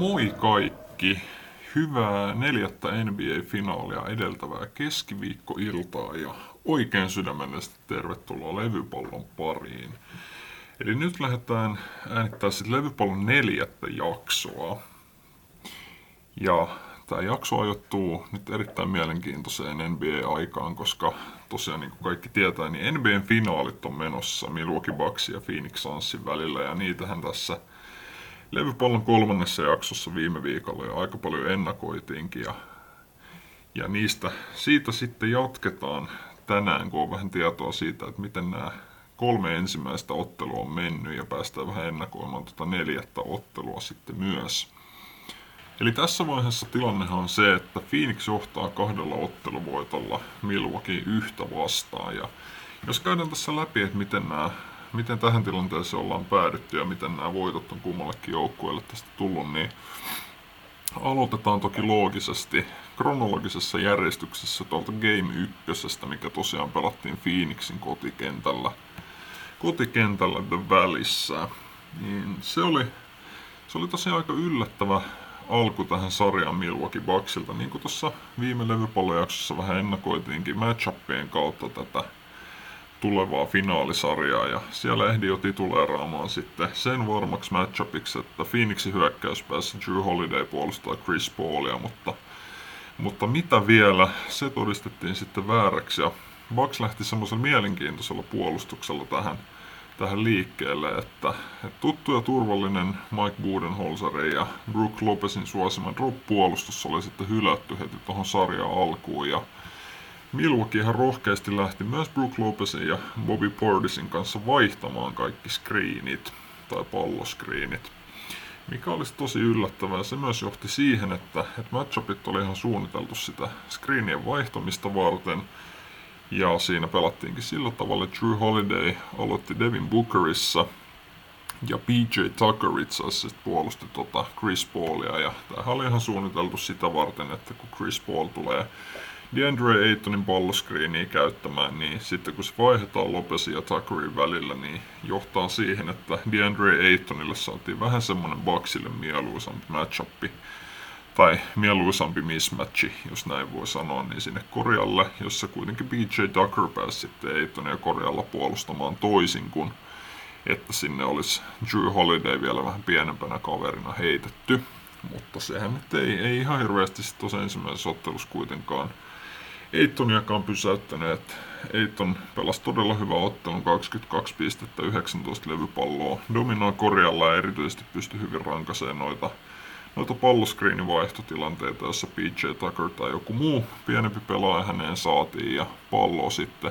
Moi kaikki! Hyvää neljättä NBA-finaalia edeltävää keskiviikkoiltaa ja oikein sydämellisesti tervetuloa levypallon pariin. Eli nyt lähdetään äänittämään sitten levypallon neljättä jaksoa. Ja tämä jakso ajoittuu nyt erittäin mielenkiintoiseen NBA-aikaan, koska tosiaan niin kuin kaikki tietää, niin NBAn finaalit on menossa Milwaukee Bucks ja Phoenix Sunsin välillä ja niitähän tässä levypallon kolmannessa jaksossa viime viikolla jo aika paljon ennakoitiinkin ja, ja niistä, siitä sitten jatketaan tänään, kun on vähän tietoa siitä, että miten nämä kolme ensimmäistä ottelua on mennyt ja päästään vähän ennakoimaan tuota neljättä ottelua sitten myös. Eli tässä vaiheessa tilannehan on se, että Phoenix johtaa kahdella otteluvoitolla Milwaukee yhtä vastaan. Ja jos käydään tässä läpi, että miten, nämä, miten tähän tilanteeseen ollaan päädytty ja miten nämä voitot on kummallekin joukkueelle tästä tullut, niin aloitetaan toki loogisesti kronologisessa järjestyksessä tuolta Game 1, mikä tosiaan pelattiin Phoenixin kotikentällä. Kotikentällä The Valleyssä. Niin se oli, se oli tosiaan aika yllättävä alku tähän sarjaan Milwaukee Bucksilta, niin kuin tuossa viime levypallojaksossa vähän ennakoitiinkin matchuppien kautta tätä tulevaa finaalisarjaa ja siellä ehdi jo tituleeraamaan sitten sen varmaksi matchupiksi, että Phoenixin hyökkäyspäässä Drew Holiday puolustaa Chris Paulia, mutta, mutta mitä vielä, se todistettiin sitten vääräksi ja Bucks lähti semmoisella mielenkiintoisella puolustuksella tähän tähän liikkeelle, että, että tuttu ja turvallinen Mike Budenholzerin ja Brook Lopezin suosima drop-puolustus oli sitten hylätty heti tuohon sarjan alkuun ja Milwaukee ihan rohkeasti lähti myös Brook Lopezin ja Bobby Portisin kanssa vaihtamaan kaikki screenit tai palloskriinit mikä olisi tosi yllättävää. Se myös johti siihen, että, että matchupit oli ihan suunniteltu sitä screenien vaihtamista varten – ja siinä pelattiinkin sillä tavalla, että Drew Holiday aloitti Devin Bookerissa ja PJ Tucker itse asiassa puolusti tota Chris Paulia. Ja tämähän oli ihan suunniteltu sitä varten, että kun Chris Paul tulee DeAndre Aytonin palloskriiniä käyttämään, niin sitten kun se vaihdetaan Lopesin ja Tuckerin välillä, niin johtaa siihen, että DeAndre Aytonille saatiin vähän semmonen Bucksille mieluisampi matchuppi tai mieluisampi mismatchi, jos näin voi sanoa, niin sinne korjalle, jossa kuitenkin BJ Tucker pääsi sitten Eitonia korjalla puolustamaan toisin kuin että sinne olisi Drew Holiday vielä vähän pienempänä kaverina heitetty. Mutta sehän nyt ei, ei ihan hirveästi sitten ensimmäisessä ottelussa kuitenkaan Eitoniakaan pysäyttänyt. Eiton pelasi todella hyvä ottelun, 22 pistettä, 19 levypalloa. Dominoi korjalla ja erityisesti pystyi hyvin rankaseen noita noita palloskriinin vaihtotilanteita, jossa PJ Tucker tai joku muu pienempi pelaaja häneen saatiin ja pallo sitten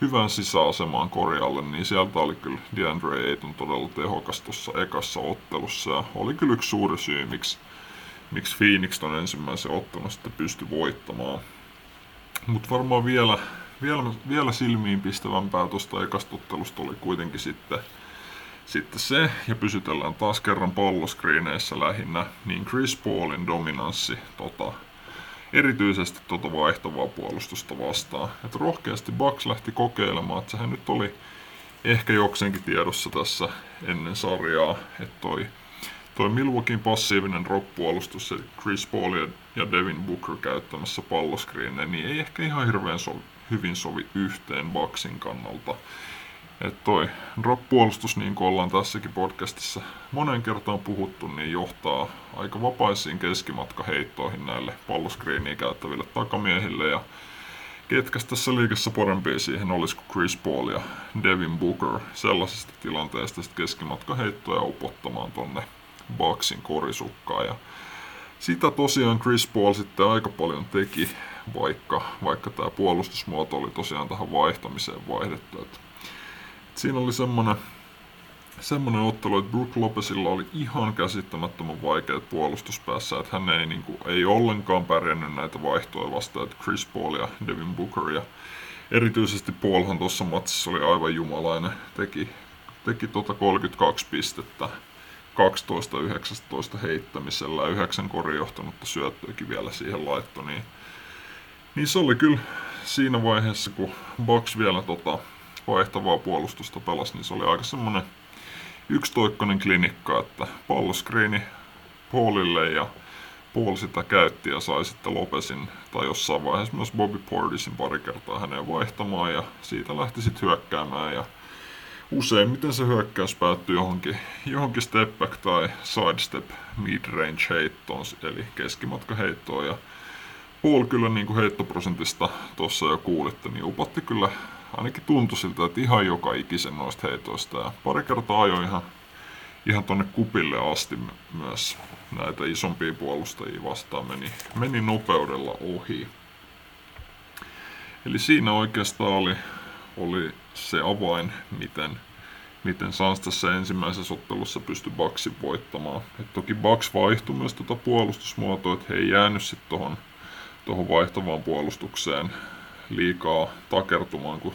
hyvän sisäasemaan korjalle, niin sieltä oli kyllä DeAndre Ayton todella tehokas tuossa ekassa ottelussa ja oli kyllä yksi suuri syy, miksi, miksi Phoenix ton ensimmäisen ottelun sitten pystyi voittamaan. Mutta varmaan vielä, vielä, vielä silmiin pistävämpää tuosta ekasta ottelusta oli kuitenkin sitten sitten se, ja pysytellään taas kerran palloskriineissä lähinnä, niin Chris Paulin dominanssi tota, erityisesti tota vaihtavaa puolustusta vastaan. Et rohkeasti Bucks lähti kokeilemaan, että sehän nyt oli ehkä jokseenkin tiedossa tässä ennen sarjaa, että toi, toi Milwaukeein passiivinen rock-puolustus, eli Chris Paul ja Devin Booker käyttämässä palloskriinejä, niin ei ehkä ihan hirveän so, hyvin sovi yhteen Bucksin kannalta. Että toi drop-puolustus, niin kuin ollaan tässäkin podcastissa monen kertaan puhuttu, niin johtaa aika vapaisiin keskimatkaheittoihin näille palloskriiniä käyttäville takamiehille. Ja ketkä tässä liikessä parempia siihen olisiko Chris Paul ja Devin Booker sellaisesta tilanteesta sitten keskimatkaheittoja upottamaan tonne Bucksin korisukkaan. Ja sitä tosiaan Chris Paul sitten aika paljon teki, vaikka, vaikka tämä puolustusmuoto oli tosiaan tähän vaihtamiseen vaihdettu. Että siinä oli semmonen, semmonen ottelu, että Brook Lopezilla oli ihan käsittämättömän vaikeat puolustuspäässä, että hän ei, niinku, ei ollenkaan pärjännyt näitä vaihtoja vastaan, että Chris Paul ja Devin Booker ja erityisesti Paulhan tuossa matsissa oli aivan jumalainen, teki, teki tota 32 pistettä 12-19 heittämisellä ja 9 korijohtanutta syöttöäkin vielä siihen laitto, niin, niin se oli kyllä siinä vaiheessa, kun Bucks vielä tota, vaihtavaa puolustusta pelasi, niin se oli aika semmonen yksitoikkoinen klinikka, että palloskriini Paulille ja Paul sitä käytti ja sai sitten Lopesin tai jossain vaiheessa myös Bobby Portisin pari kertaa häneen vaihtamaan ja siitä lähti sitten hyökkäämään ja useimmiten se hyökkäys päättyi johonkin, johonkin step back tai sidestep mid-range heittoon, eli keskimatka heittoon ja Paul kyllä niin kuin heittoprosentista tuossa jo kuulitte, niin upatti kyllä ainakin tuntui siltä, että ihan joka ikisen noista heitoista. Ja pari kertaa ajoi ihan, ihan tonne kupille asti myös näitä isompia puolustajia vastaan meni, meni nopeudella ohi. Eli siinä oikeastaan oli, oli se avain, miten, miten Sans tässä ensimmäisessä ottelussa pystyi Bucksin voittamaan. Et toki Bucks vaihtui myös tuota puolustusmuotoa, että he ei jäänyt sitten tuohon tuohon vaihtavaan puolustukseen liikaa takertumaan, kun,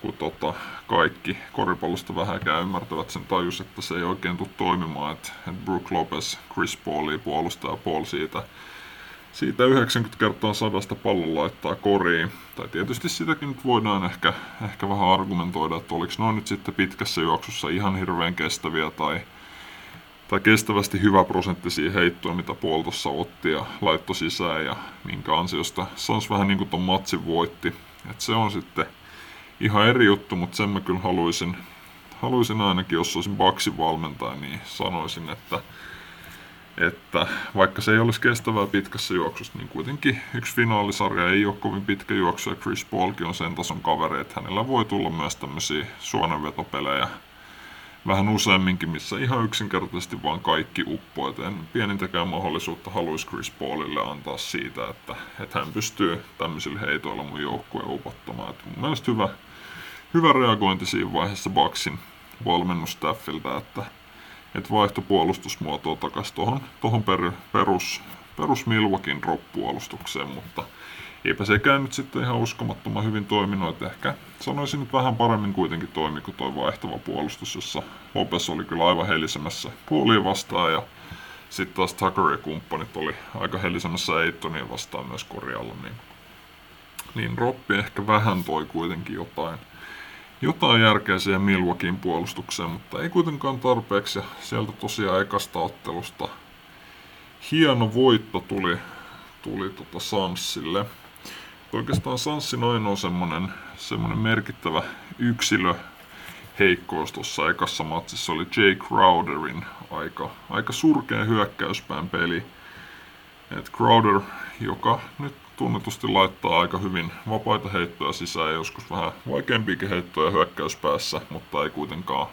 kun tota, kaikki koripallosta vähäkään ymmärtävät sen tajus, että se ei oikein tule toimimaan, että, että Brook Lopez, Chris Paulia puolustaa ja Paul siitä, siitä 90 kertaa sadasta pallon laittaa koriin. Tai tietysti sitäkin nyt voidaan ehkä, ehkä vähän argumentoida, että oliko noin nyt sitten pitkässä juoksussa ihan hirveän kestäviä tai tai kestävästi hyvä prosenttisia heittoja, mitä puoltossa otti ja laitto sisään ja minkä ansiosta Sans vähän niin kuin ton matsin voitti. Et se on sitten ihan eri juttu, mutta sen mä kyllä haluaisin, haluaisin ainakin, jos olisin Baksin valmentaja, niin sanoisin, että, että vaikka se ei olisi kestävää pitkässä juoksussa, niin kuitenkin yksi finaalisarja ei ole kovin pitkä juoksu ja Chris Paulkin on sen tason kaveri, että hänellä voi tulla myös tämmöisiä suonenvetopelejä vähän useamminkin, missä ihan yksinkertaisesti vaan kaikki uppoo. Et en pienintäkään mahdollisuutta haluaisi Chris Paulille antaa siitä, että, että hän pystyy tämmöisillä heitoilla mun joukkueen upottamaan. Et mun mielestä hyvä, hyvä reagointi siinä vaiheessa Baksin valmennustaffilta, että, että vaihto puolustusmuotoa takaisin tuohon tohon per, perus, perus Milwaukeen drop-puolustukseen, mutta eipä sekään nyt sitten ihan uskomattoman hyvin toiminut. Ehkä sanoisin nyt vähän paremmin kuitenkin toimi kuin tuo vaihtava puolustus, jossa Lopes oli kyllä aivan helisemässä puoliin vastaan ja sitten taas Tucker ja kumppanit oli aika helisemässä Eittonia vastaan myös korjalla, niin, niin Roppi ehkä vähän toi kuitenkin jotain, jotain järkeä siihen Milwaukeein puolustukseen, mutta ei kuitenkaan tarpeeksi. Ja sieltä tosiaan ekasta ottelusta hieno voitto tuli, tuli tota Sanssille oikeastaan Sanssin ainoa semmonen, semmonen merkittävä yksilö heikkous tuossa ekassa matsissa oli Jay Crowderin aika, aika surkea hyökkäyspään peli. Et Crowder, joka nyt tunnetusti laittaa aika hyvin vapaita heittoja sisään ja joskus vähän vaikeampiakin heittoja hyökkäyspäässä, mutta ei kuitenkaan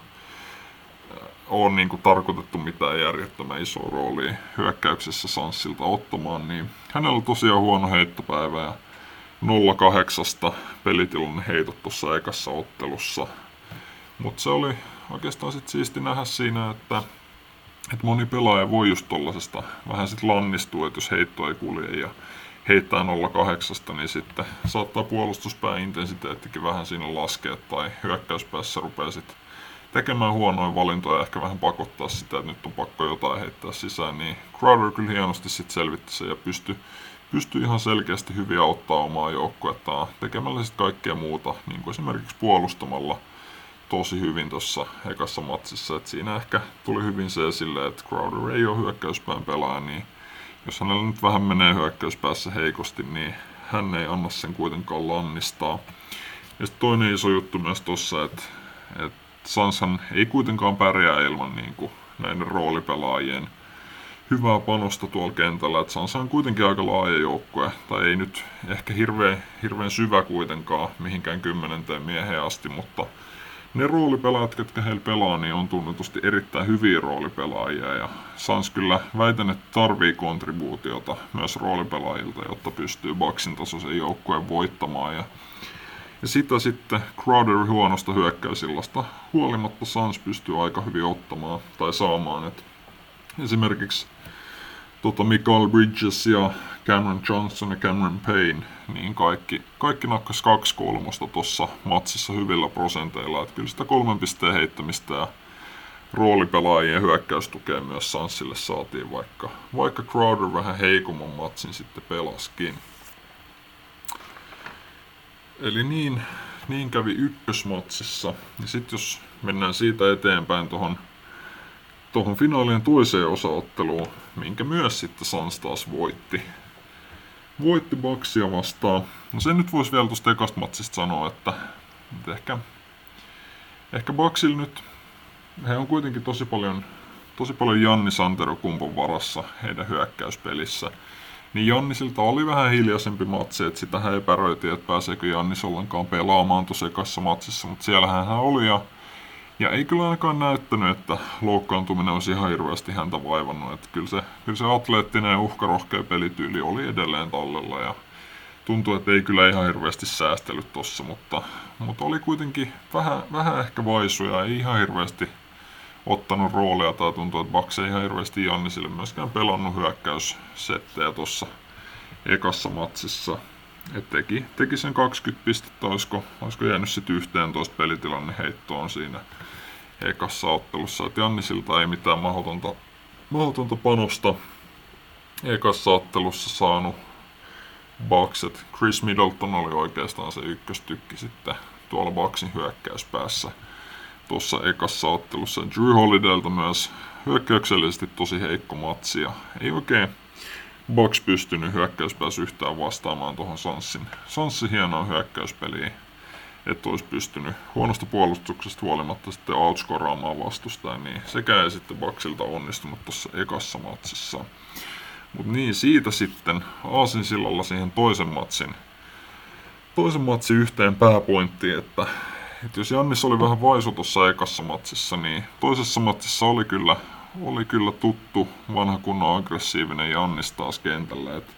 ole niin kuin tarkoitettu mitään järjettömän isoa roolia hyökkäyksessä Sanssilta ottamaan, niin hänellä on tosiaan huono heittopäivä ja 0-8 pelitilanne heitot tuossa ekassa ottelussa. Mutta se oli oikeastaan sit siisti nähdä siinä, että, että moni pelaaja voi just tollasesta vähän sit lannistua, että jos heitto ei kulje ja heittää 0-8, niin sitten saattaa puolustuspään intensiteettikin vähän siinä laskea tai hyökkäyspäässä rupeaa sitten tekemään huonoja valintoja ja ehkä vähän pakottaa sitä, että nyt on pakko jotain heittää sisään, niin Crowder kyllä hienosti sitten selvitti sen ja pystyi pystyy ihan selkeästi hyvin auttaa omaa joukkuettaan tekemällä sitten kaikkea muuta, niin kuin esimerkiksi puolustamalla tosi hyvin tuossa ekassa matsissa. Et siinä ehkä tuli hyvin se esille, että Crowder ei ole hyökkäyspään pelaaja, niin jos hänellä nyt vähän menee hyökkäyspäässä heikosti, niin hän ei anna sen kuitenkaan lannistaa. Ja sitten toinen iso juttu myös tuossa, että, että Sansan ei kuitenkaan pärjää ilman niin kuin näiden roolipelaajien hyvää panosta tuolla kentällä. Että Sansa on kuitenkin aika laaja joukkue, tai ei nyt ehkä hirveän, hirveän syvä kuitenkaan mihinkään kymmenenteen mieheen asti, mutta ne roolipelaajat, ketkä heillä pelaa, niin on tunnetusti erittäin hyviä roolipelaajia. Ja Sans kyllä väitän, että tarvii kontribuutiota myös roolipelaajilta, jotta pystyy Baksin tasoisen joukkueen voittamaan. Ja, ja sitä sitten Crowder huonosta hyökkäysillasta huolimatta Sans pystyy aika hyvin ottamaan tai saamaan. Et esimerkiksi tota Michael Bridges ja Cameron Johnson ja Cameron Payne, niin kaikki, kaikki nakkas kaksi kolmosta tuossa matsissa hyvillä prosenteilla. Että kyllä sitä kolmen pisteen heittämistä ja roolipelaajien hyökkäystukea myös Sanssille saatiin, vaikka, vaikka Crowder vähän heikomman matsin sitten pelaskin. Eli niin, niin kävi ykkösmatsissa. Ja sitten jos mennään siitä eteenpäin tuohon tuohon finaalien toiseen osaotteluun, minkä myös sitten Sans taas voitti. Voitti Baksia vastaan. No se nyt voisi vielä tuosta ekasta matsista sanoa, että, että ehkä, ehkä Baksilla nyt, he on kuitenkin tosi paljon, tosi paljon Janni Santero kumpon varassa heidän hyökkäyspelissä. Niin Jannisilta oli vähän hiljaisempi matsi, että sitä epäröitiin, että pääseekö Jannis ollenkaan pelaamaan tuossa ekassa matsissa, mutta siellähän hän oli ja ja ei kyllä ainakaan näyttänyt, että loukkaantuminen olisi ihan hirveästi häntä vaivannut. Että kyllä, se, kyllä se atleettinen ja uhkarohkea pelityyli oli edelleen tallella ja tuntuu, että ei kyllä ihan hirveästi säästellyt tossa, mutta, mutta oli kuitenkin vähän, vähän ehkä vaisuja, ei ihan hirveästi ottanut roolia tai tuntuu, että Bucks ei ihan hirveästi Jannisille myöskään pelannut hyökkäyssettejä tuossa ekassa matsissa. Et teki, teki sen 20 pistettä, olisiko, olisiko jäänyt sitten 11 pelitilanne heittoon siinä ekassa ottelussa. Et Jannisilta ei mitään mahdotonta, mahdotonta panosta ekassa ottelussa saanut Buckset. Chris Middleton oli oikeastaan se ykköstykki sitten tuolla Bucksin hyökkäyspäässä tuossa ekassa ottelussa. Drew Holidaylta myös hyökkäyksellisesti tosi heikko matsi ja ei oikein Box pystynyt hyökkäyspäässä yhtään vastaamaan tuohon Sanssin, Sanssin hienoa hyökkäyspeliin. Että olisi pystynyt huonosta puolustuksesta huolimatta sitten outscoraamaan vastustajan, niin sekä ei sitten Boxilta onnistunut tuossa ekassa matsissa. Mutta niin, siitä sitten Aasin sillalla siihen toisen matsin, toisen matsin yhteen pääpointtiin, että, että jos Jannis oli vähän vaisu tuossa ekassa matsissa, niin toisessa matsissa oli kyllä oli kyllä tuttu vanha kunnon aggressiivinen Jannis taas kentällä. Et,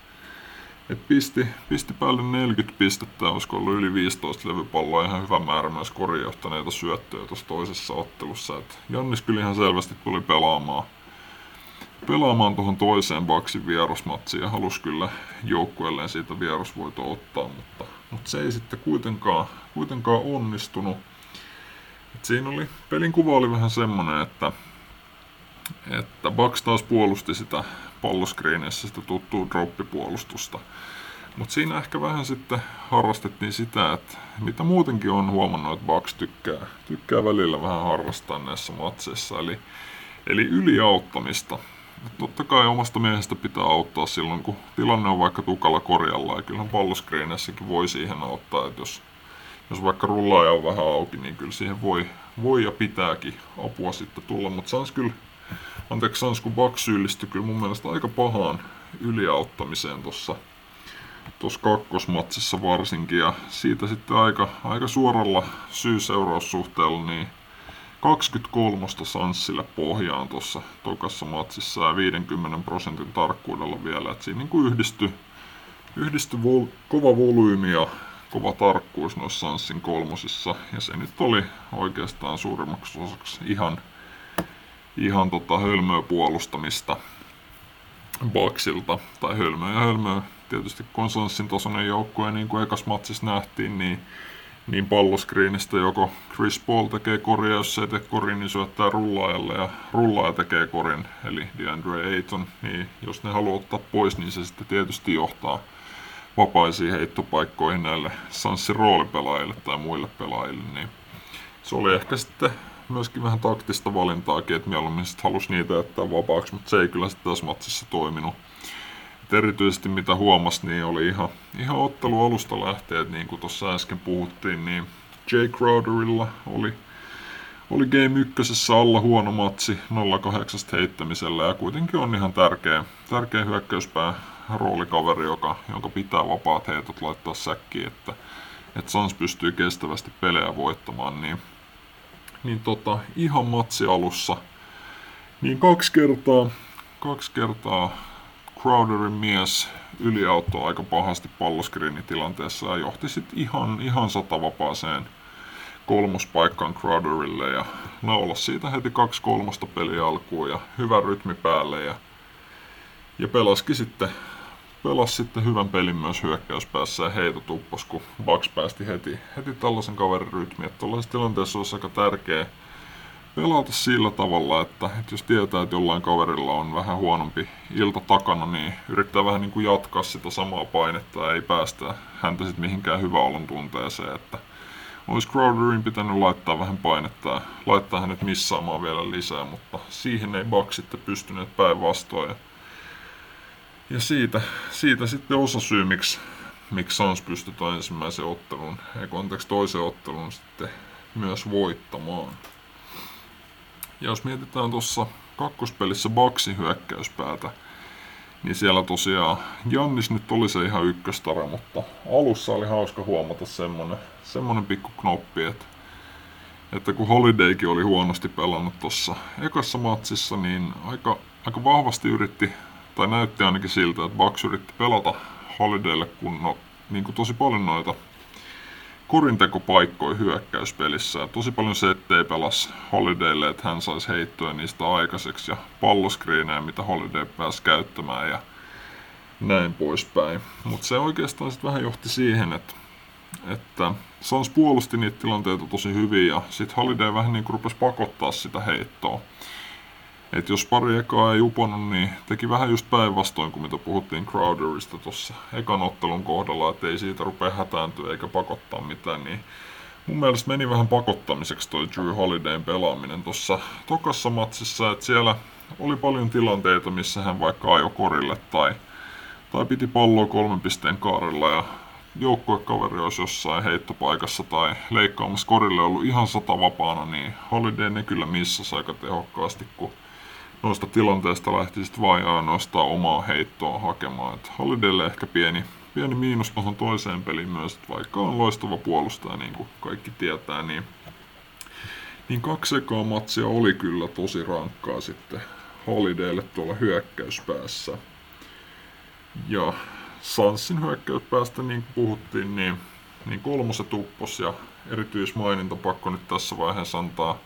et pisti, pisti päälle 40 pistettä, olisiko ollut yli 15 levypalloa, ihan hyvä määrä myös korjaahtaneita syöttöjä tuossa toisessa ottelussa. Et Jannis kyllä ihan selvästi tuli pelaamaan, pelaamaan tuohon toiseen Baksin vierasmatsiin ja halusi kyllä joukkueelleen siitä vierasvoito ottaa, mutta, mutta se ei sitten kuitenkaan, kuitenkaan onnistunut. Et siinä oli, pelin kuva oli vähän semmonen, että että Bucks taas puolusti sitä palloskriinissä sitä tuttua droppipuolustusta. Mutta siinä ehkä vähän sitten harrastettiin sitä, että mitä muutenkin on huomannut, että Bucks tykkää, tykkää välillä vähän harrastaa näissä matseissa, eli, eli yliauttamista. Et totta kai omasta miehestä pitää auttaa silloin, kun tilanne on vaikka tukalla korjalla, ja kyllähän palloskriinissäkin voi siihen auttaa, että jos, jos vaikka rullaaja on vähän auki, niin kyllä siihen voi, voi ja pitääkin apua sitten tulla, mutta se kyllä anteeksi sans, kun Bucks syyllistyi kyllä mun mielestä aika pahaan yliauttamiseen tuossa tuossa kakkosmatsissa varsinkin. Ja siitä sitten aika, aika suoralla syy-seuraussuhteella niin 23 Sanssille pohjaan tuossa tokassa matsissa ja 50 prosentin tarkkuudella vielä, että siinä niin kuin yhdistyi, yhdistyi vol, kova volyymi ja kova tarkkuus noissa Sanssin kolmosissa. Ja se nyt oli oikeastaan suurimmaksi osaksi ihan ihan tota hölmöä puolustamista Baksilta, tai hölmöä ja hölmöä. Tietysti konsolenssin tasoinen joukkue, niin kuin ekas matsissa nähtiin, niin, niin palloskriinistä joko Chris Paul tekee koria, jos ei tee korin, niin syöttää rullaajalle ja rullaaja tekee korin, eli DeAndre Ayton, niin jos ne haluaa ottaa pois, niin se sitten tietysti johtaa vapaisiin heittopaikkoihin näille Sanssin roolipelaajille tai muille pelaajille, niin se oli ehkä sitten myöskin vähän taktista valintaakin, että mieluummin sitten halusi niitä jättää vapaaksi, mutta se ei kyllä sitten tässä matsissa toiminut. Et erityisesti mitä huomasi, niin oli ihan, ihan ottelu alusta lähtien, niin kuin tuossa äsken puhuttiin, niin Jay Crowderilla oli, oli Game 1 alla huono matsi 08 heittämisellä ja kuitenkin on ihan tärkeä, tärkeä hyökkäyspää roolikaveri, joka, jonka pitää vapaat heitot laittaa säkkiin, että, että Sans pystyy kestävästi pelejä voittamaan, niin niin tota, ihan matsi alussa, niin kaksi kertaa, kaksi kertaa Crowderin mies yliauttoi aika pahasti palloskriinitilanteessa ja johti sitten ihan, ihan satavapaaseen kolmospaikkaan Crowderille ja naulas siitä heti kaksi kolmosta peliä alkuun ja hyvä rytmi päälle ja, ja pelaski sitten pelasi sitten hyvän pelin myös hyökkäyspäässä ja heito tuppos, kun Bucks päästi heti, heti tällaisen kaverin rytmiin. Tuollaisessa tilanteessa olisi aika tärkeä pelata sillä tavalla, että, että jos tietää, että jollain kaverilla on vähän huonompi ilta takana, niin yrittää vähän niin kuin jatkaa sitä samaa painetta ja ei päästä häntä sitten mihinkään hyvä olon tunteeseen. Että olisi Crowderin pitänyt laittaa vähän painetta ja laittaa hänet missaamaan vielä lisää, mutta siihen ei Bucks sitten pystyneet päinvastoin. Ja siitä, siitä sitten osa syy, miksi, miksi Suns pystyi ensimmäisen ottelun, ei anteeksi toisen ottelun sitten myös voittamaan. Ja jos mietitään tuossa kakkospelissä Bucksin hyökkäyspäätä, niin siellä tosiaan Jannis nyt oli se ihan ykköstara, mutta alussa oli hauska huomata semmonen, semmonen pikku knoppi, että, että kun Holidaykin oli huonosti pelannut tuossa ekassa matsissa, niin aika, aika vahvasti yritti, tai näytti ainakin siltä, että Bucks yritti pelata Holidaylle kun no, niin kuin tosi paljon noita kurintekopaikkoja hyökkäyspelissä. Ja tosi paljon settejä pelas Holidaylle, että hän saisi heittoja niistä aikaiseksi ja palloskriinejä, mitä Holiday pääsi käyttämään ja näin poispäin. Mutta se oikeastaan sitten vähän johti siihen, että, että Sans puolusti niitä tilanteita tosi hyvin ja sitten Holiday vähän niin kuin rupesi pakottaa sitä heittoa. Et jos pari ekaa ei uponnut, niin teki vähän just päinvastoin kuin mitä puhuttiin Crowderista tuossa ekan ottelun kohdalla, että ei siitä rupea hätääntyä eikä pakottaa mitään, niin mun mielestä meni vähän pakottamiseksi toi Drew Holidayn pelaaminen tuossa tokassa matsissa, että siellä oli paljon tilanteita, missä hän vaikka ajo korille tai, tai piti palloa kolmen pisteen kaarella ja joukkuekaveri olisi jossain heittopaikassa tai leikkaamassa korille ollut ihan sata vapaana, niin Holiday ne kyllä missasi aika tehokkaasti, kun noista tilanteista lähti sitten vain ainoastaan omaa heittoa hakemaan. Et Holidaylle ehkä pieni, pieni miinus tuohon toiseen peliin myös, että vaikka on loistava puolustaja, niin kuin kaikki tietää, niin, niin kaksi ekaa matsia oli kyllä tosi rankkaa sitten Holidaylle tuolla hyökkäyspäässä. Ja Sansin hyökkäyspäästä, niin kuin puhuttiin, niin, niin kolmoset uppos ja erityismaininta pakko nyt tässä vaiheessa antaa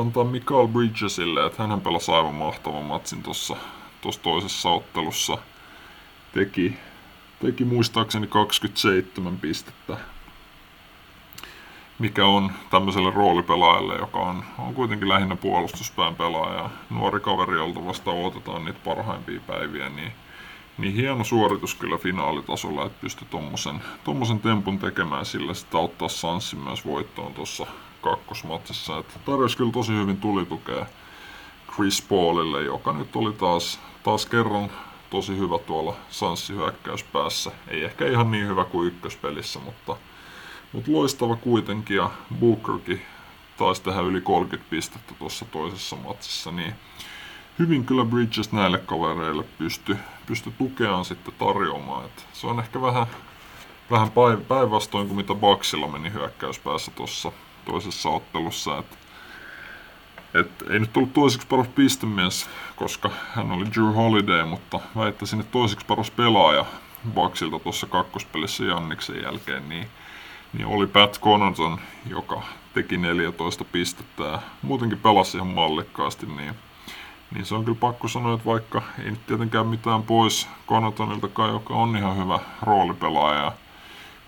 antaa Mikael Bridgesille, että hän pelasi aivan mahtavan matsin tuossa toisessa ottelussa. Teki, teki muistaakseni 27 pistettä, mikä on tämmöiselle roolipelaajalle, joka on, on kuitenkin lähinnä puolustuspään pelaaja, nuori kaveri, jolta vasta odotetaan niitä parhaimpia päiviä, niin, niin hieno suoritus kyllä finaalitasolla, että pystyi tommosen, tommosen tempun tekemään sillä sitä ottaa Sanssin myös voittoon tuossa kakkosmatsissa. Että tarjosi kyllä tosi hyvin tulitukea Chris Paulille, joka nyt oli taas, taas kerran tosi hyvä tuolla Sanssi hyökkäyspäässä. Ei ehkä ihan niin hyvä kuin ykköspelissä, mutta, mutta loistava kuitenkin. Ja Bookerkin taisi tehdä yli 30 pistettä tuossa toisessa matsissa, niin hyvin kyllä Bridges näille kavereille pysty, pysty tukeaan sitten tarjoamaan. Et se on ehkä vähän, vähän päinvastoin kuin mitä Bucksilla meni hyökkäyspäässä tuossa toisessa ottelussa. Et, et ei nyt tullut toiseksi paras pistemies, koska hän oli Drew Holiday, mutta väittäisin, että toiseksi paras pelaaja Bucksilta tuossa kakkospelissä Janniksen jälkeen, niin, niin oli Pat Connaughton, joka teki 14 pistettä ja muutenkin pelasi ihan mallikkaasti, niin, niin se on kyllä pakko sanoa, että vaikka ei nyt tietenkään mitään pois Connaughtoniltakaan, joka on ihan hyvä roolipelaaja,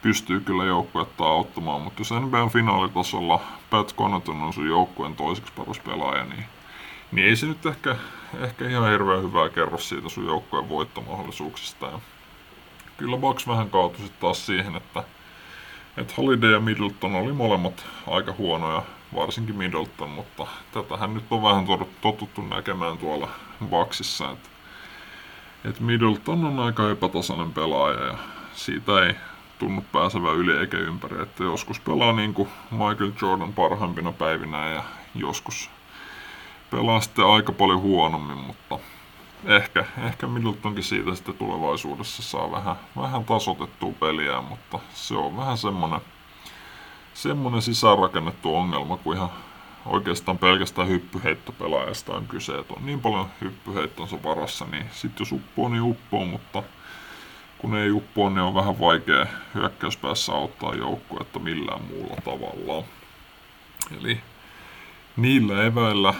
pystyy kyllä joukkuetta auttamaan, mutta jos NBAn finaalitasolla Pat Connaughton on sun joukkueen toiseksi paras pelaaja, niin, niin ei se nyt ehkä, ehkä ihan hirveän hyvää kerro siitä sun joukkueen voittomahdollisuuksista. Ja kyllä Bucks vähän kaatui sitten taas siihen, että, että Holiday ja Middleton oli molemmat aika huonoja, varsinkin Middleton, mutta tätähän nyt on vähän totuttu näkemään tuolla Bucksissa, että, että Middleton on aika epätasainen pelaaja ja siitä ei tunnu pääsevä yli eikä ympäri. Että joskus pelaa niin kuin Michael Jordan parhaimpina päivinä ja joskus pelaa sitten aika paljon huonommin, mutta ehkä, ehkä Middletonkin siitä sitten tulevaisuudessa saa vähän, vähän tasotettua peliä, mutta se on vähän semmonen, semmonen sisäänrakennettu ongelma, kuin ihan oikeastaan pelkästään hyppyheittopelaajasta on kyse, että on niin paljon hyppyheittonsa varassa, niin sitten jos uppoo, niin uppoo, mutta kun ei uppoa, niin on vähän vaikea hyökkäyspäässä auttaa joukkuetta millään muulla tavalla. Eli niillä eväillä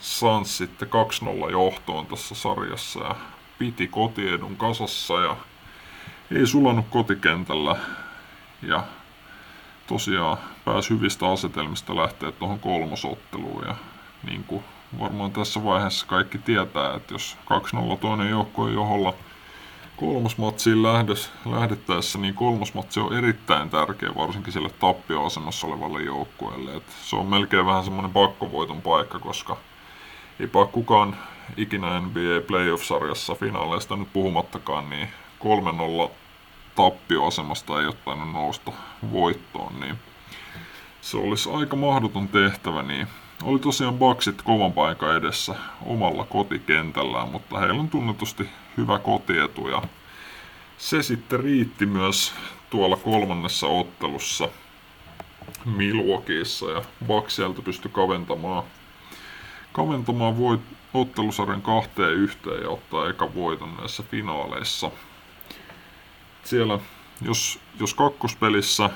Sans sitten 2-0 johtoon tässä sarjassa ja piti kotiedun kasassa ja ei sulanut kotikentällä ja tosiaan pääsi hyvistä asetelmista lähteä tuohon kolmosotteluun ja niin kuin varmaan tässä vaiheessa kaikki tietää, että jos 2-0 toinen joukko on joholla kolmosmatsiin lähdös, lähdettäessä, niin kolmosmatsi on erittäin tärkeä, varsinkin sille tappioasemassa olevalle joukkueelle. Et se on melkein vähän semmoinen pakkovoiton paikka, koska eipä kukaan ikinä NBA Playoff-sarjassa finaaleista nyt puhumattakaan, niin 3-0 tappioasemasta ei ottanut nousta voittoon, niin se olisi aika mahdoton tehtävä, niin oli tosiaan Baksit kovan paikan edessä omalla kotikentällään, mutta heillä on tunnetusti hyvä kotietu ja se sitten riitti myös tuolla kolmannessa ottelussa Milwaukeeissa ja Bucks sieltä pystyi kaventamaan, kaventamaan voit, ottelusarjan kahteen yhteen ja ottaa eka voiton näissä finaaleissa. Siellä, jos, jos kakkospelissä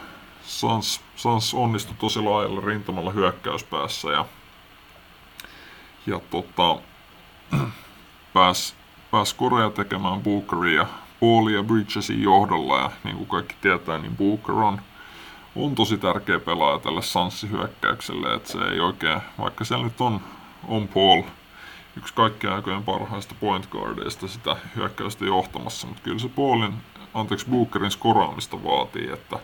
Sans, Sans onnistui tosi laajalla rintamalla hyökkäyspäässä ja, ja tota, pääsi pääs Korea tekemään Bookeria Paulia Bridgesin johdolla ja niin kuin kaikki tietää, niin Booker on, on tosi tärkeä pelaaja tälle Sanssi-hyökkäykselle, että se ei oikein, vaikka siellä nyt on, on Paul yksi kaikkien aikojen parhaista point guardeista sitä hyökkäystä johtamassa, mutta kyllä se Paulin, anteeksi Bookerin skoraamista vaatii, että,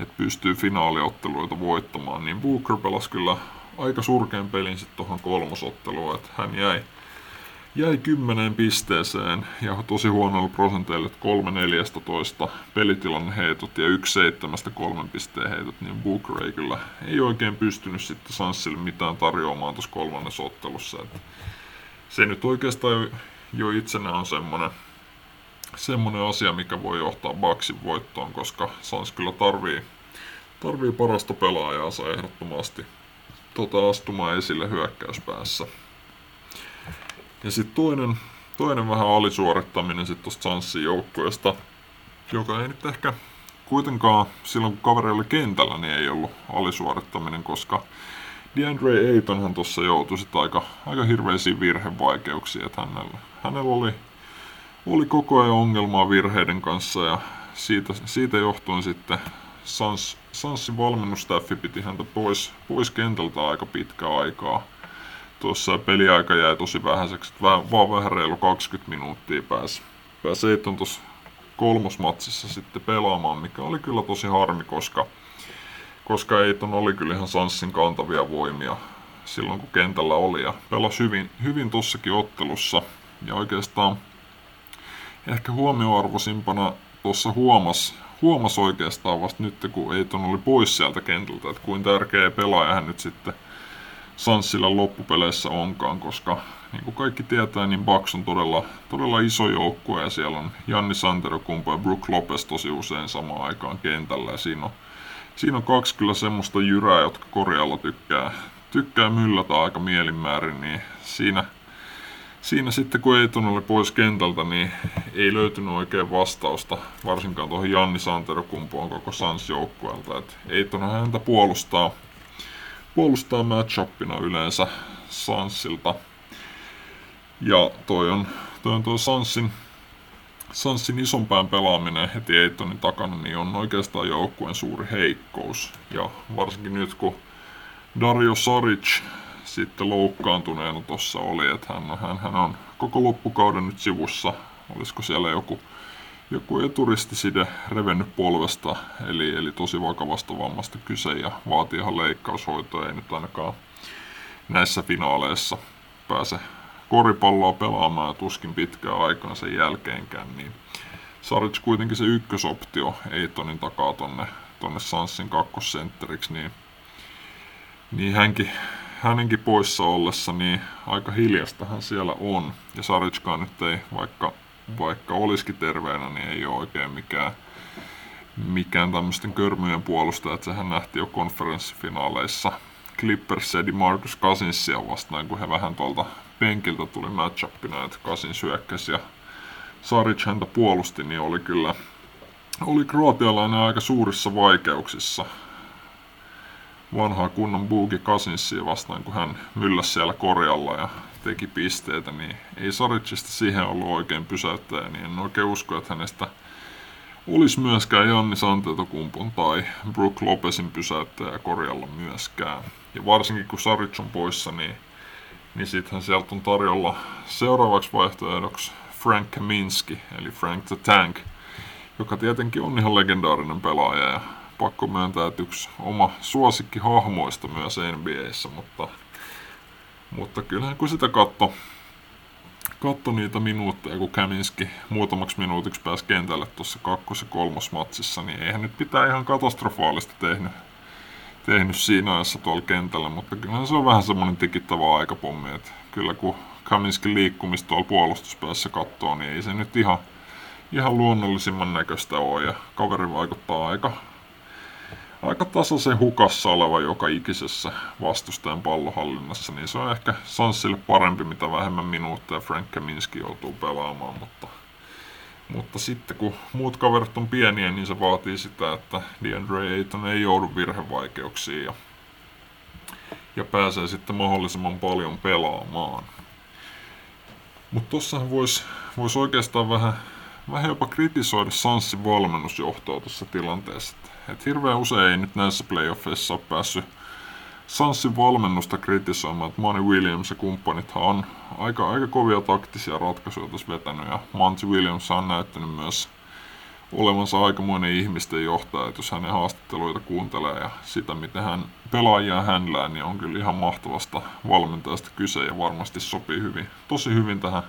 että pystyy finaaliotteluita voittamaan, niin Booker pelasi kyllä aika surkean pelin sitten tuohon kolmosotteluun, että hän jäi, jäi kymmeneen pisteeseen ja tosi huonoilla prosenteilla, 3-14 pelitilanne heitot ja 1-7 kolmen pisteen heitot, niin Booker ei kyllä ei oikein pystynyt sitten Sanssille mitään tarjoamaan tuossa kolmannessa ottelussa. Että se nyt oikeastaan jo itsenä on semmoinen, semmoinen asia, mikä voi johtaa Baksin voittoon, koska Sans kyllä tarvii, tarvii parasta pelaajaansa ehdottomasti tota, astumaan esille hyökkäyspäässä. Ja sitten toinen, toinen vähän alisuorittaminen sitten tuosta Sanssin joukkueesta, joka ei nyt ehkä kuitenkaan silloin kun kaveri oli kentällä, niin ei ollut alisuorittaminen, koska DeAndre Aytonhan tuossa joutui sitten aika, aika hirveisiin virhevaikeuksiin, että hänellä, hänellä oli, oli koko ajan ongelmaa virheiden kanssa ja siitä, siitä johtuen sitten Sans, Sanssin valmennustaffi piti häntä pois, pois kentältä aika pitkä aikaa. Tuossa peliaika jäi tosi vähäiseksi, että vaan, vähän reilu 20 minuuttia pääsi, pääsi Ayton tuossa kolmosmatsissa sitten pelaamaan, mikä oli kyllä tosi harmi, koska koska Eiton oli kyllä ihan Sanssin kantavia voimia silloin kun kentällä oli ja pelasi hyvin, hyvin tossakin ottelussa. Ja oikeastaan ehkä huomioarvoisimpana tuossa huomas, huomas oikeastaan vasta nyt, kun Eiton oli pois sieltä kentältä, että kuin tärkeä pelaaja hän nyt sitten Sanssilla loppupeleissä onkaan, koska niin kuin kaikki tietää, niin Bucks on todella, todella iso joukkue ja siellä on Janni Santerokumpu ja Brook Lopez tosi usein samaan aikaan kentällä ja siinä on siinä on kaksi kyllä semmoista jyrää, jotka korjalla tykkää, tykkää myllätä aika mielinmäärin, niin siinä, siinä sitten kun Eiton oli pois kentältä, niin ei löytynyt oikein vastausta, varsinkaan tuohon Janni Santerokumpuun koko Sans-joukkueelta. Eiton häntä puolustaa, puolustaa matchupina yleensä Sanssilta. Ja toi on, toi on toi Sanssin Sanssin isompään pelaaminen heti Eitonin takana niin on oikeastaan joukkueen suuri heikkous. Ja varsinkin nyt kun Dario Saric sitten loukkaantuneena tuossa oli, että hän, hän, hän on koko loppukauden nyt sivussa. Olisiko siellä joku, joku eturistiside revennyt polvesta, eli, eli tosi vakavasta vammasta kyse ja vaatii ihan leikkaushoitoa, ei nyt ainakaan näissä finaaleissa pääse koripalloa pelaamaan ja tuskin pitkään aikaan sen jälkeenkään, niin Saric kuitenkin se ykkösoptio Eitonin takaa tonne, tonne Sanssin kakkosentteriksi, niin, niin hänkin, hänenkin poissa ollessa, niin aika hiljastahan siellä on. Ja Sarickaan nyt ei, vaikka, vaikka olisikin terveenä, niin ei ole oikein mikään, mikään tämmöisten körmyjen puolustaja, että sehän nähtiin jo konferenssifinaaleissa Clippers edi Marcus Cousinsia vastaan, kun he vähän tuolta penkiltä tuli matchupina, että Kasin syökkäsi ja Saric häntä puolusti, niin oli kyllä oli kroatialainen aika suurissa vaikeuksissa. Vanhaa kunnon Buuki Kasinsia vastaan, kun hän mylläsi siellä korjalla ja teki pisteitä, niin ei Saricista siihen ollut oikein pysäyttäjä, niin en oikein usko, että hänestä olisi myöskään Janni Santetokumpun tai Brook Lopezin pysäyttäjä korjalla myöskään. Ja varsinkin kun Saric on poissa, niin niin sittenhän sieltä on tarjolla seuraavaksi vaihtoehdoksi Frank Kaminski, eli Frank the Tank, joka tietenkin on ihan legendaarinen pelaaja ja pakko myöntää, että yksi oma suosikki hahmoista myös NBAissä, mutta, mutta kyllähän kun sitä katto, katso niitä minuutteja, kun Kaminski muutamaksi minuutiksi pääsi kentälle tuossa kakkos- ja kolmosmatsissa, niin eihän nyt pitää ihan katastrofaalista tehnyt, tehnyt siinä ajassa tuolla kentällä, mutta kyllähän se on vähän semmoinen tikittävä aikapommi, että kyllä kun Kaminskin liikkumista tuolla puolustuspäässä katsoo, niin ei se nyt ihan, ihan luonnollisimman näköistä ole ja kaveri vaikuttaa aika, aika tasaisen hukassa oleva joka ikisessä vastustajan pallohallinnassa, niin se on ehkä Sanssille parempi, mitä vähemmän minuutteja Frank Kaminski joutuu pelaamaan, mutta, mutta sitten kun muut kaverit on pieniä, niin se vaatii sitä, että DeAndre Ayton ei joudu virhevaikeuksiin ja, ja pääsee sitten mahdollisimman paljon pelaamaan. Mutta tossahan voisi vois oikeastaan vähän, vähän jopa kritisoida Sanssin valmennusjohtoa tuossa tilanteessa. Et hirveän usein ei nyt näissä playoffeissa ole päässyt Sanssin valmennusta kritisoimaan, että Monty Williams ja kumppanithan on aika, aika kovia taktisia ratkaisuja tässä vetänyt. Ja Monty Williams on näyttänyt myös olevansa aikamoinen ihmisten johtaja, että jos hänen haastatteluita kuuntelee ja sitä, miten hän pelaajia hänlää, niin on kyllä ihan mahtavasta valmentajasta kyse ja varmasti sopii hyvin, tosi hyvin tähän,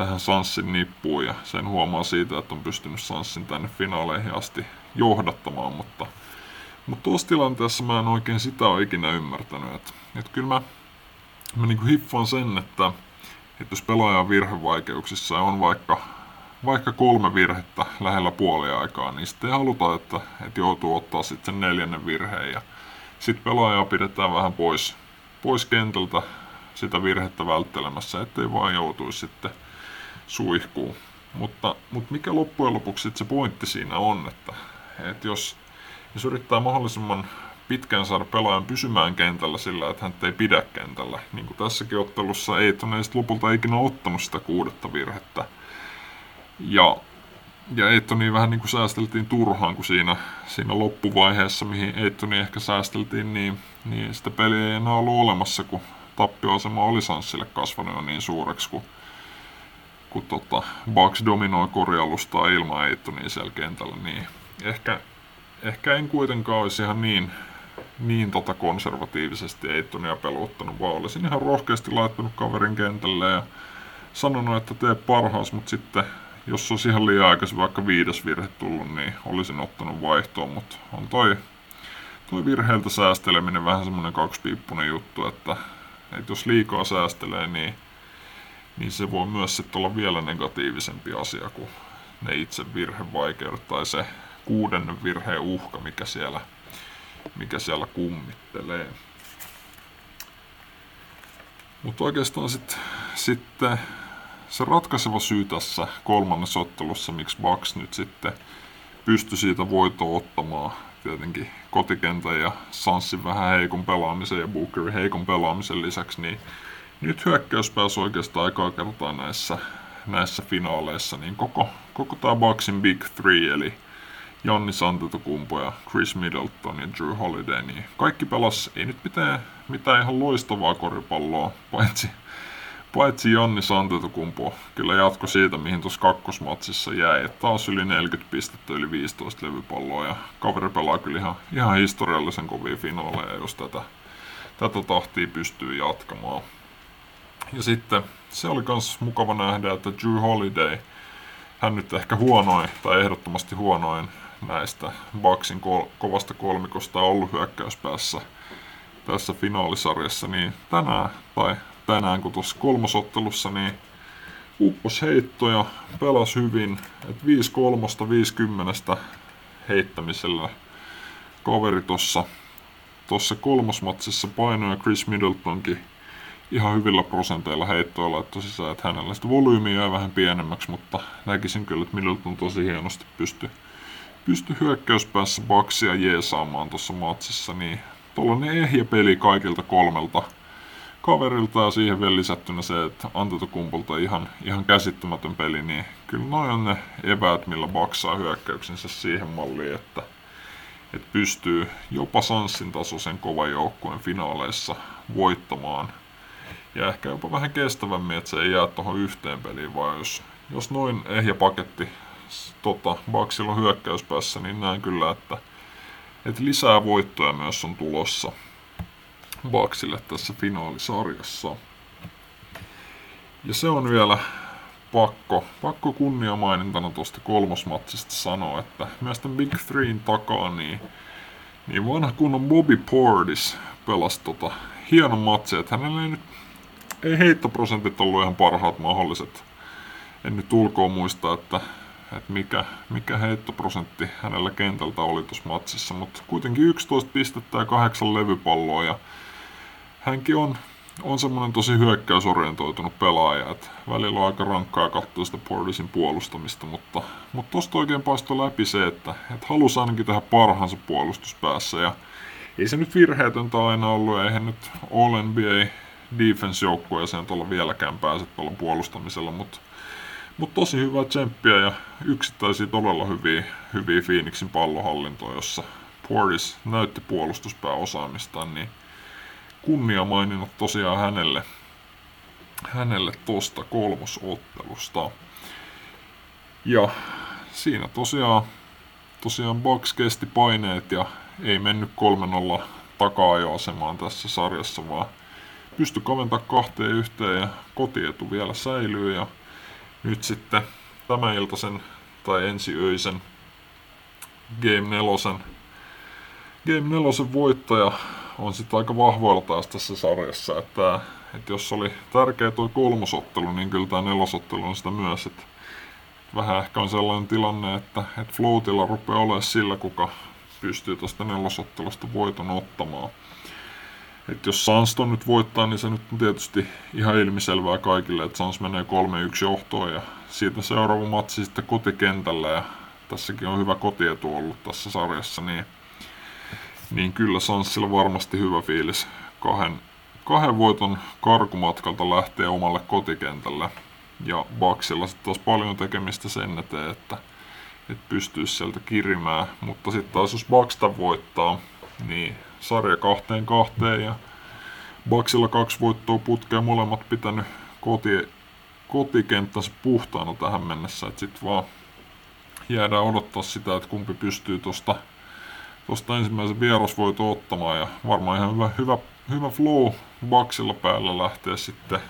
tähän Sanssin nippuun ja sen huomaa siitä, että on pystynyt Sanssin tänne finaaleihin asti johdattamaan, mutta, mutta tuossa tilanteessa mä en oikein sitä ole ikinä ymmärtänyt, että, että kyllä mä, mä niin hiffaan sen, että, että jos pelaaja on virhevaikeuksissa ja on vaikka vaikka kolme virhettä lähellä puoliaikaa, niin sitten haluta, että, että joutuu ottaa sitten sen neljännen virheen. Ja sitten pelaajaa pidetään vähän pois, pois kentältä sitä virhettä välttelemässä, ettei vaan joutuisi sitten suihkuun. Mutta, mutta mikä loppujen lopuksi se pointti siinä on, että, että jos, jos yrittää mahdollisimman pitkään saada pelaajan pysymään kentällä sillä, että hän ei pidä kentällä, niin kuin tässäkin ottelussa ei ei lopulta ikinä ottanut sitä kuudetta virhettä, ja, ja Eitoni vähän niin kuin säästeltiin turhaan, kun siinä, siinä loppuvaiheessa, mihin Eitoni ehkä säästeltiin, niin, niin sitä peliä ei enää ollut olemassa, kun tappioasema oli Sanssille kasvanut jo niin suureksi, kun, kun tota, Bucks dominoi korjallustaa ilman Eitonia siellä kentällä, niin ehkä, ehkä en kuitenkaan olisi ihan niin, niin tota konservatiivisesti Eitonia peluttanut, vaan olisin ihan rohkeasti laittanut kaverin kentälle ja sanonut, että tee parhaas, mutta sitten jos olisi ihan liian aikaisin vaikka viides virhe tullut, niin olisin ottanut vaihtoon, mutta on toi, toi virheeltä säästeleminen vähän semmoinen kaksipiippunen juttu, että, että jos liikaa säästelee, niin, niin se voi myös sitten olla vielä negatiivisempi asia kuin ne itse virhevaikeudet tai se kuudennen virheen uhka, mikä siellä, mikä siellä kummittelee. Mutta oikeastaan sitten sit se ratkaiseva syy tässä kolmannessa ottelussa, miksi Bucks nyt sitten pystyi siitä voitoa ottamaan, tietenkin kotikentän ja Sanssin vähän heikon pelaamisen ja Bookerin heikon pelaamisen lisäksi, niin nyt hyökkäys pääsi oikeastaan aikaa kertaa näissä, näissä finaaleissa, niin koko, koko tämä Bucksin Big Three, eli Janni Santetukumpo ja Chris Middleton ja Drew Holiday, niin kaikki pelas, ei nyt mitään, mitään ihan loistavaa koripalloa, paitsi Paitsi Jonni Santetukumpu kyllä jatko siitä, mihin tuossa kakkosmatsissa jäi. Että taas yli 40 pistettä, yli 15 levypalloa ja kaveri pelaa kyllä ihan, ihan historiallisen kovia finaaleja, jos tätä, tätä tahtia pystyy jatkamaan. Ja sitten se oli myös mukava nähdä, että Drew Holiday, hän nyt ehkä huonoin tai ehdottomasti huonoin näistä Bucksin kol- kovasta kolmikosta ollut hyökkäyspäässä tässä finaalisarjassa, niin tänään tai tänään kuin tuossa kolmosottelussa, niin uppos heittoja, pelas hyvin, että 5 kolmosta 50 heittämisellä kaveri tuossa tuossa kolmosmatsissa painoi ja Chris Middletonkin ihan hyvillä prosenteilla heittoilla laittoi sisään, että hänellä sitä volyymiä jää vähän pienemmäksi, mutta näkisin kyllä, että Middleton tosi hienosti pystyi pysty hyökkäyspäässä baksia jeesaamaan tuossa matsissa, niin tuollainen ehjä peli kaikilta kolmelta kaverilta ja siihen vielä lisättynä se, että Antetokumpulta ihan, ihan käsittämätön peli, niin kyllä noin on ne eväät, millä baksaa hyökkäyksensä siihen malliin, että, että pystyy jopa Sanssin tasoisen kovan joukkueen finaaleissa voittamaan. Ja ehkä jopa vähän kestävämmin, että se ei jää tuohon yhteen peliin, vaan jos, jos noin ehjä paketti tota, Bucksilla on hyökkäyspäässä, niin näen kyllä, että, että lisää voittoja myös on tulossa Bucksille tässä finaalisarjassa. Ja se on vielä pakko, pakko kunnia mainintana tuosta kolmosmatsista sanoa, että myös tämän Big Threein takaa niin, niin vanha kunnon Bobby Portis pelasi tota hieno matsi, että hänellä ei nyt ei heittoprosentit ollut ihan parhaat mahdolliset. En nyt ulkoa muista, että, että mikä, mikä heittoprosentti hänellä kentältä oli tuossa matsissa, mutta kuitenkin 11 pistettä ja 8 levypalloa ja hänkin on, on semmoinen tosi hyökkäysorientoitunut pelaaja, että välillä on aika rankkaa katsoa sitä Portisin puolustamista, mutta, mutta tosta oikein paistoi läpi se, että, että halusi ainakin tehdä parhaansa puolustuspäässä ja ei se nyt virheetöntä aina ollut, eihän nyt All NBA defense-joukkueeseen tuolla vieläkään pääse tuolla puolustamisella, mutta mut tosi hyvää tsemppiä ja yksittäisiä todella hyviä, hyviä Phoenixin pallohallintoja, jossa Portis näytti puolustuspääosaamistaan, niin kunnia maininnut tosiaan hänelle, hänelle tosta kolmosottelusta. Ja siinä tosiaan, tosiaan Bucks kesti paineet ja ei mennyt 3-0 taka-ajoasemaan tässä sarjassa, vaan pysty kaventaa kahteen yhteen ja kotietu vielä säilyy ja nyt sitten tämä iltaisen tai ensi öisen Game 4 Game 4 voittaja on sitten aika vahvoilla taas tässä sarjassa, että, että jos oli tärkeä tuo kolmosottelu, niin kyllä tämä nelosottelu on sitä myös, että vähän ehkä on sellainen tilanne, että, että floatilla rupeaa olemaan sillä, kuka pystyy tuosta nelosottelusta voiton ottamaan. Et jos Sanston nyt voittaa, niin se nyt on tietysti ihan ilmiselvää kaikille, että Sans menee 3-1 johtoon ja siitä seuraava matsi sitten kotikentällä ja tässäkin on hyvä kotietu ollut tässä sarjassa, niin, niin kyllä Sanssilla varmasti hyvä fiilis kahden, kahden voiton karkumatkalta lähtee omalle kotikentälle. Ja Baksilla sitten taas paljon tekemistä sen eteen, että, että pystyisi sieltä kirimään. Mutta sitten taas jos Baksta voittaa, niin sarja kahteen kahteen ja Baksilla kaksi voittoa putkea molemmat pitänyt koti, kotikenttänsä puhtaana tähän mennessä. Että sit vaan jäädään odottaa sitä, että kumpi pystyy tuosta tosta ensimmäisen vierasvoiton ottamaan ja varmaan ihan hyvä, hyvä, hyvä flow Baksilla päällä lähtee sitten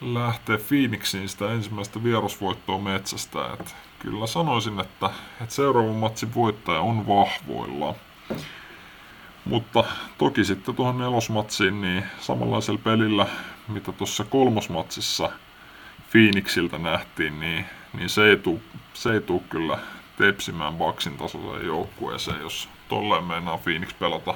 lähtee Phoenixiin sitä ensimmäistä vierasvoittoa metsästä. Et kyllä sanoisin, että, että seuraavan matsin voittaja on vahvoilla. Mutta toki sitten tuohon nelosmatsiin, niin samanlaisella pelillä, mitä tuossa kolmosmatsissa Phoenixiltä nähtiin, niin, niin se, ei tuu, se ei tuu kyllä tepsimään Baksin tasoiseen joukkueeseen, jos tolleen meinaa Phoenix pelata.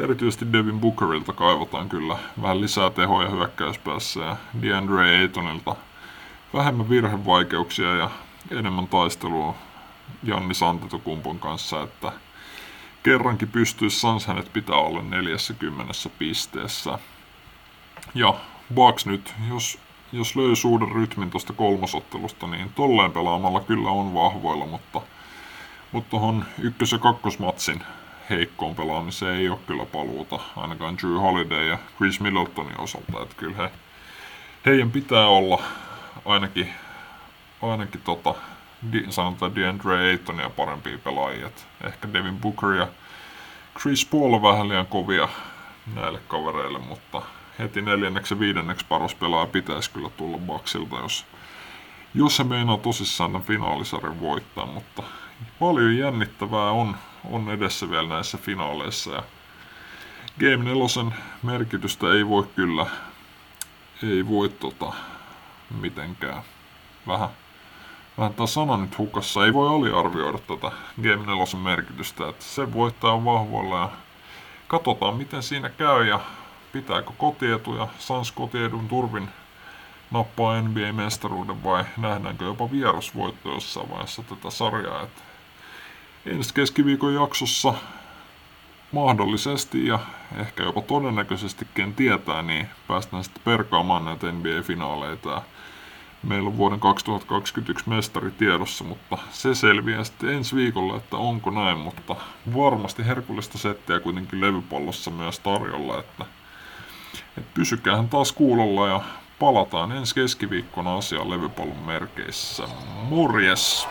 Erityisesti Devin Bookerilta kaivataan kyllä vähän lisää tehoja hyökkäyspäässä ja DeAndre Aytonilta vähemmän virhevaikeuksia ja enemmän taistelua Janni Santetokumpon kanssa, että – kerrankin pystyisi Sans hänet pitää olla 40 pisteessä. Ja Bucks nyt, jos, jos löysi uuden rytmin tuosta kolmosottelusta, niin tolleen pelaamalla kyllä on vahvoilla, mutta, mutta tuohon ykkös- ja kakkosmatsin heikkoon pelaamiseen ei ole kyllä paluuta, ainakaan Drew Holiday ja Chris Middletonin osalta, että kyllä he, heidän pitää olla ainakin, ainakin tota, sanotaan DeAndre Aytonia parempia pelaajia. Ehkä Devin Booker ja Chris Paul on vähän liian kovia näille kavereille, mutta heti neljänneksi ja viidenneksi paras pelaaja pitäisi kyllä tulla Bucksilta, jos, jos se meinaa tosissaan tämän finaalisarjan voittaa, mutta paljon jännittävää on, on edessä vielä näissä finaaleissa ja Game 4 merkitystä ei voi kyllä ei voi tota, mitenkään vähän tämä sana nyt hukassa. Ei voi aliarvioida tätä Game 4 merkitystä. Että se voittaa on vahvoilla ja katsotaan miten siinä käy ja pitääkö kotietu ja Sans kotiedun turvin nappaa NBA-mestaruuden vai nähdäänkö jopa vierasvoitto jossain vaiheessa tätä sarjaa. Että ensi keskiviikon jaksossa mahdollisesti ja ehkä jopa todennäköisesti ken tietää, niin päästään sitten perkaamaan näitä NBA-finaaleita meillä on vuoden 2021 mestari tiedossa, mutta se selviää sitten ensi viikolla, että onko näin, mutta varmasti herkullista settiä kuitenkin levypallossa myös tarjolla, että, Et pysykäähän taas kuulolla ja palataan ensi keskiviikkona asiaan levypallon merkeissä. Morjes!